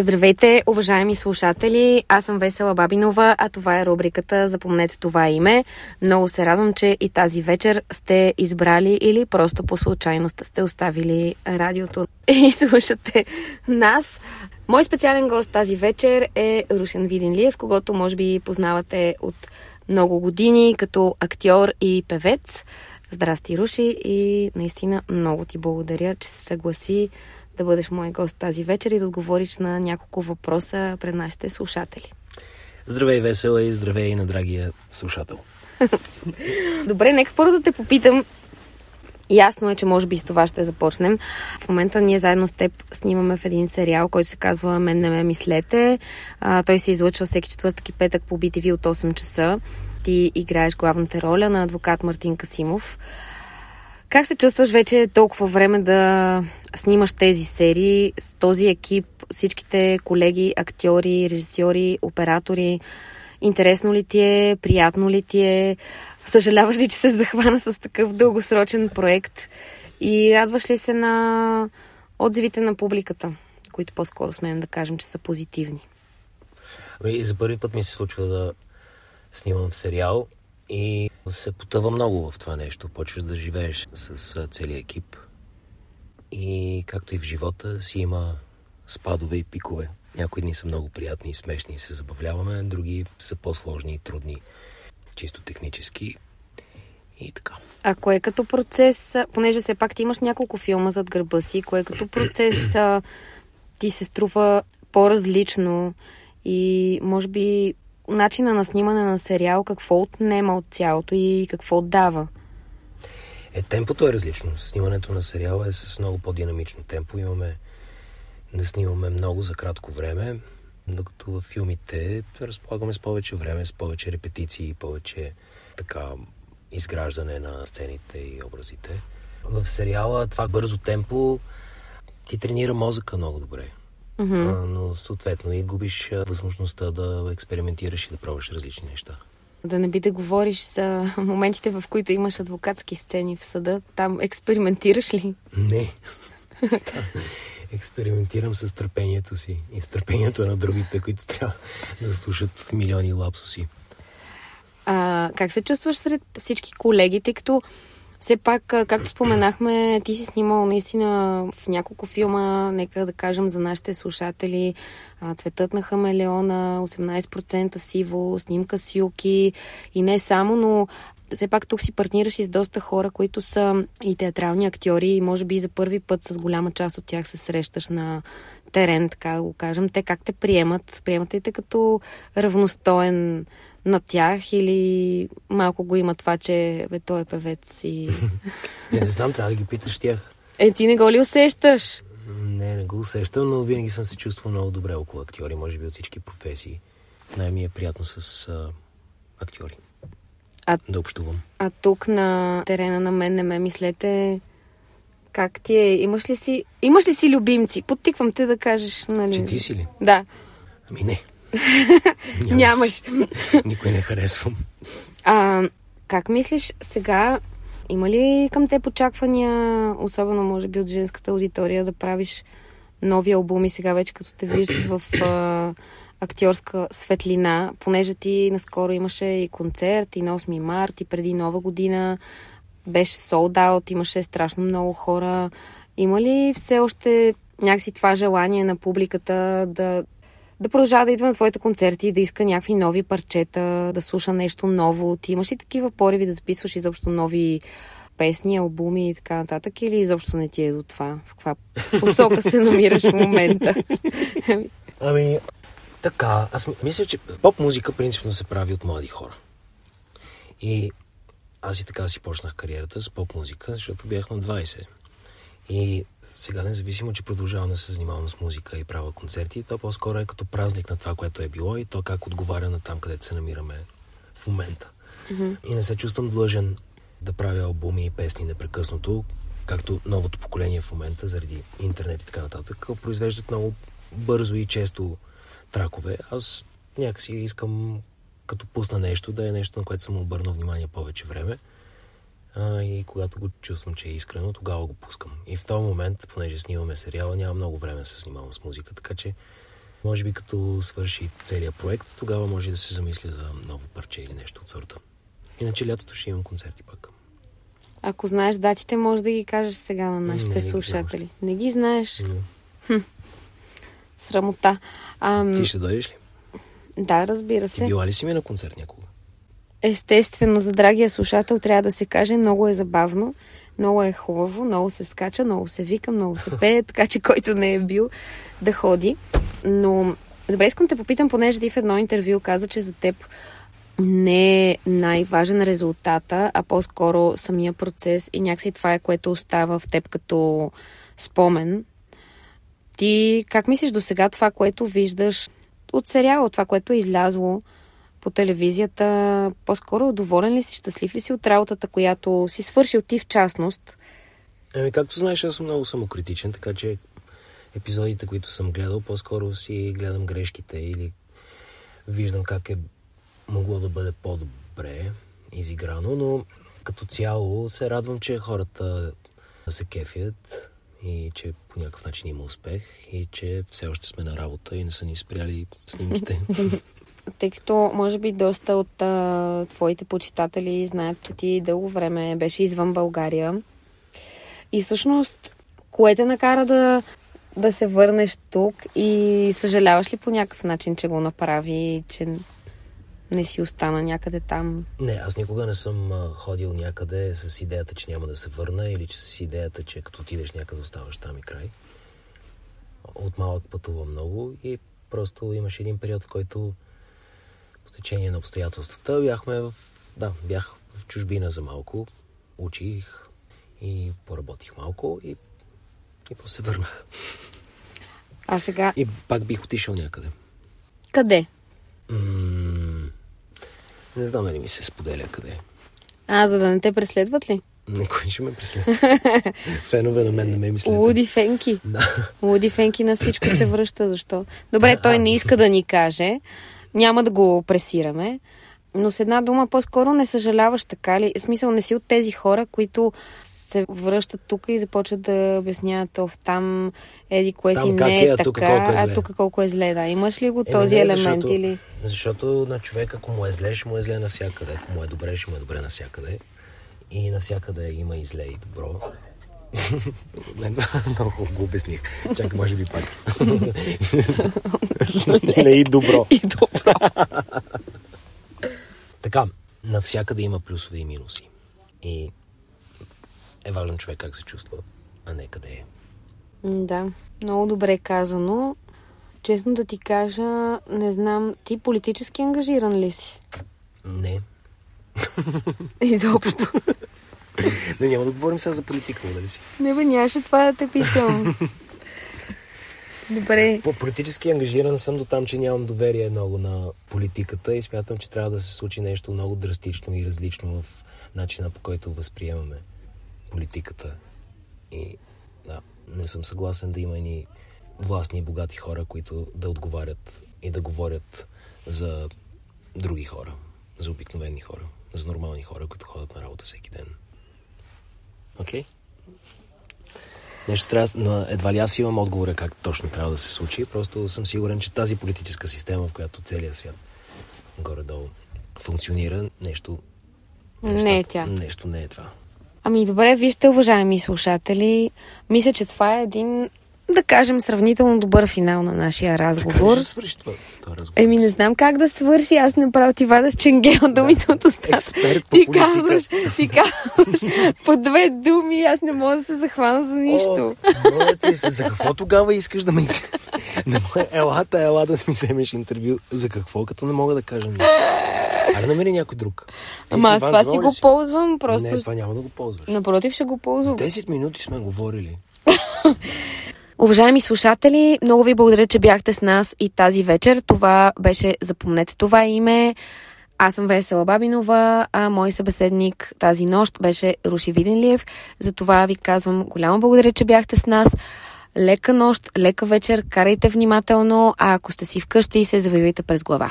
Здравейте, уважаеми слушатели! Аз съм Весела Бабинова, а това е рубриката Запомнете това име. Много се радвам, че и тази вечер сте избрали или просто по случайност сте оставили радиото и слушате нас. Мой специален гост тази вечер е Рушен Виденлиев, когато може би познавате от много години като актьор и певец. Здрасти, Руши, и наистина много ти благодаря, че се съгласи да бъдеш мой гост тази вечер и да отговориш на няколко въпроса пред нашите слушатели. Здравей, весела и здравей и на драгия слушател. Добре, нека първо да те попитам. Ясно е, че може би с това ще започнем. В момента ние заедно с теб снимаме в един сериал, който се казва Мен не ме мислете. А, той се излъчва всеки четвъртък и петък по BTV от 8 часа. Ти играеш главната роля на адвокат Мартин Касимов. Как се чувстваш вече толкова време да снимаш тези серии с този екип, всичките колеги, актьори, режисьори, оператори? Интересно ли ти е? Приятно ли ти е? Съжаляваш ли, че се захвана с такъв дългосрочен проект? И радваш ли се на отзивите на публиката, които по-скоро смеем да кажем, че са позитивни? Ами, за първи път ми се случва да снимам сериал и се потъва много в това нещо. Почваш да живееш с целия екип. И както и в живота си има спадове и пикове. Някои дни са много приятни и смешни и се забавляваме, други са по-сложни и трудни, чисто технически. И така. А кое е като процес, понеже все пак ти имаш няколко филма зад гърба си, кое е като процес ти се струва по-различно и може би начина на снимане на сериал какво отнема от цялото и какво дава? Е, темпото е различно. Снимането на сериала е с много по-динамично темпо. Имаме да снимаме много за кратко време, докато в филмите разполагаме с повече време, с повече репетиции, повече така изграждане на сцените и образите. В сериала това бързо темпо ти тренира мозъка много добре. Mm-hmm. но съответно и губиш възможността да експериментираш и да пробваш различни неща. Да не би да говориш за моментите, в които имаш адвокатски сцени в съда. Там експериментираш ли? Не. експериментирам с търпението си и с търпението на другите, които трябва да слушат милиони лапсуси. А, как се чувстваш сред всички колеги, тъй като все пак, както споменахме, ти си снимал наистина в няколко филма, нека да кажем за нашите слушатели, Цветът на хамелеона, 18% сиво, снимка с юки и не само, но все пак тук си партнираш и с доста хора, които са и театрални актьори и може би за първи път с голяма част от тях се срещаш на терен, така да го кажем. Те как те приемат? Приемат ли те като равностоен на тях или малко го има това, че бе, той е певец и... не, не знам, трябва да ги питаш тях. Е, ти не го ли усещаш? Не, не го усещам, но винаги съм се чувствал много добре около актьори, може би от всички професии. Най-ми е приятно с а, актьори. А, да общувам. А тук на терена на мен не ме мислете как ти е? Имаш ли си, имаш ли си любимци? Подтиквам те да кажеш, нали? Че ти си ли? Да. Ами не. Нямаш. Никой не харесвам. А, как мислиш сега, има ли към те очаквания, особено може би от женската аудитория, да правиш нови албуми сега вече, като те виждат в а, актьорска светлина, понеже ти наскоро имаше и концерт и на 8 март и преди нова година беше sold out, имаше страшно много хора. Има ли все още някакси това желание на публиката да да продължава да идва на твоите концерти, да иска някакви нови парчета, да слуша нещо ново. Ти имаш ли такива пориви да записваш изобщо нови песни, албуми и така нататък? Или изобщо не ти е до това? В каква посока се намираш в момента? ами, така. Аз мисля, че поп-музика принципно се прави от млади хора. И аз и така си почнах кариерата с поп-музика, защото бях на 20. И сега, независимо, че продължавам да се занимавам с музика и правя концерти, то по-скоро е като празник на това, което е било и то как отговаря на там, където се намираме в момента. Mm-hmm. И не се чувствам длъжен да правя албуми и песни непрекъснато, както новото поколение в момента, заради интернет и така нататък, произвеждат много бързо и често тракове. Аз някакси искам, като пусна нещо, да е нещо, на което съм обърнал внимание повече време а, и когато го чувствам, че е искрено, тогава го пускам. И в този момент, понеже снимаме сериала, няма много време да се снимавам с музика, така че Може би като свърши целият проект, тогава може да се замисля за ново парче или нещо от сорта. Иначе лятото ще имам концерти пак. Ако знаеш датите, може да ги кажеш сега на нашите Не, не слушатели. Не ги знаеш. Но, Срамота. Ам, ти ще дойдеш ли? да, разбира Ти се. била ли си ми на концерт някога? Естествено, за драгия слушател трябва да се каже, много е забавно, много е хубаво, много се скача, много се вика, много се пее, така че който не е бил да ходи. Но, добре, искам те попитам, понеже ти в едно интервю каза, че за теб не е най-важен резултата, а по-скоро самия процес и някакси това е, което остава в теб като спомен. Ти как мислиш до сега това, което виждаш от сериала, това, което е излязло по телевизията, по-скоро доволен ли си, щастлив ли си от работата, която си свършил ти в частност? Ами, както знаеш, аз съм много самокритичен, така че епизодите, които съм гледал, по-скоро си гледам грешките или виждам как е могло да бъде по-добре изиграно, но като цяло се радвам, че хората се кефят и че по някакъв начин има успех и че все още сме на работа и не са ни спряли снимките. Тъй като, може би, доста от а, твоите почитатели знаят, че ти дълго време беше извън България. И всъщност, кое те накара да, да се върнеш тук и съжаляваш ли по някакъв начин, че го направи, че не си остана някъде там? Не, аз никога не съм ходил някъде с идеята, че няма да се върна или че с идеята, че като отидеш някъде оставаш там и край. От малък пътувам много и просто имаше един период, в който по течение на обстоятелствата бяхме в... Да, бях в чужбина за малко, учих и поработих малко и, и после се върнах. А сега, И пак бих отишъл някъде. къде? М- не знам дали ми се споделя къде. А, за да не те преследват ли? Никой ще ме преследва. Фенове на мен не ме мислят. Луди Фенки. Да. Луди Фенки на всичко се връща. Защо? Добре, той не иска да ни каже. Няма да го пресираме. Но с една дума, по-скоро не съжаляваш така ли? В смисъл, не си от тези хора, които се връщат тук и започват да обясняват of, там еди кое Там си не е, е а така, тук колко е а зле. тук колко е зле. Да, имаш ли го Еми, този не, елемент защото, или... Защото на човек, ако му е зле, ще му е зле навсякъде. Ако му е добре, ще му е добре навсякъде. И навсякъде има и зле и добро. Много го обясних. Чакай, може би пак. Не и добро. И добро. Така, навсякъде има плюсове и минуси. И е важно човек как се чувства, а не къде е. Да, много добре казано. Честно да ти кажа, не знам, ти политически ангажиран ли си? Не. Изобщо. Не, няма да говорим сега за политика, дали си? Не бе, нямаше това да те питам. Добре. По политически ангажиран съм до там, че нямам доверие много на политиката и смятам, че трябва да се случи нещо много драстично и различно в начина по който възприемаме политиката. И да, не съм съгласен да има ни властни и богати хора, които да отговарят и да говорят за други хора, за обикновени хора, за нормални хора, които ходят на работа всеки ден. Окей? Okay? Нещо трябва, но едва ли аз имам отговора как точно трябва да се случи. Просто съм сигурен, че тази политическа система, в която целият свят горе-долу функционира, нещо... Не е тя. Нещо не е това. Ами добре, вижте, уважаеми слушатели, мисля, че това е един, да кажем, сравнително добър финал на нашия разговор. Ще свърши това, това разговор? Еми, не знам как да свърши. Аз направо ти вадаш ченгел думите от устата. Експерт по Ти казваш, ти казваш по две думи, аз не мога да се захвана за нищо. О, се, за какво тогава искаш да ме... Не мога, елата, ела да ми вземеш интервю. За какво, като не мога да кажа нищо? Айде намери някой друг. Ти Ама аз това си го ползвам, просто... Не, това няма да го ползваш. Напротив, ще го ползвам. 10 минути сме говорили. Уважаеми слушатели, много ви благодаря, че бяхте с нас и тази вечер. Това беше, запомнете това име. Аз съм Весела Бабинова, а мой събеседник тази нощ беше Руши Виденлиев. За това ви казвам голямо благодаря, че бяхте с нас. Лека нощ, лека вечер, карайте внимателно, а ако сте си вкъщи, се завивайте през глава.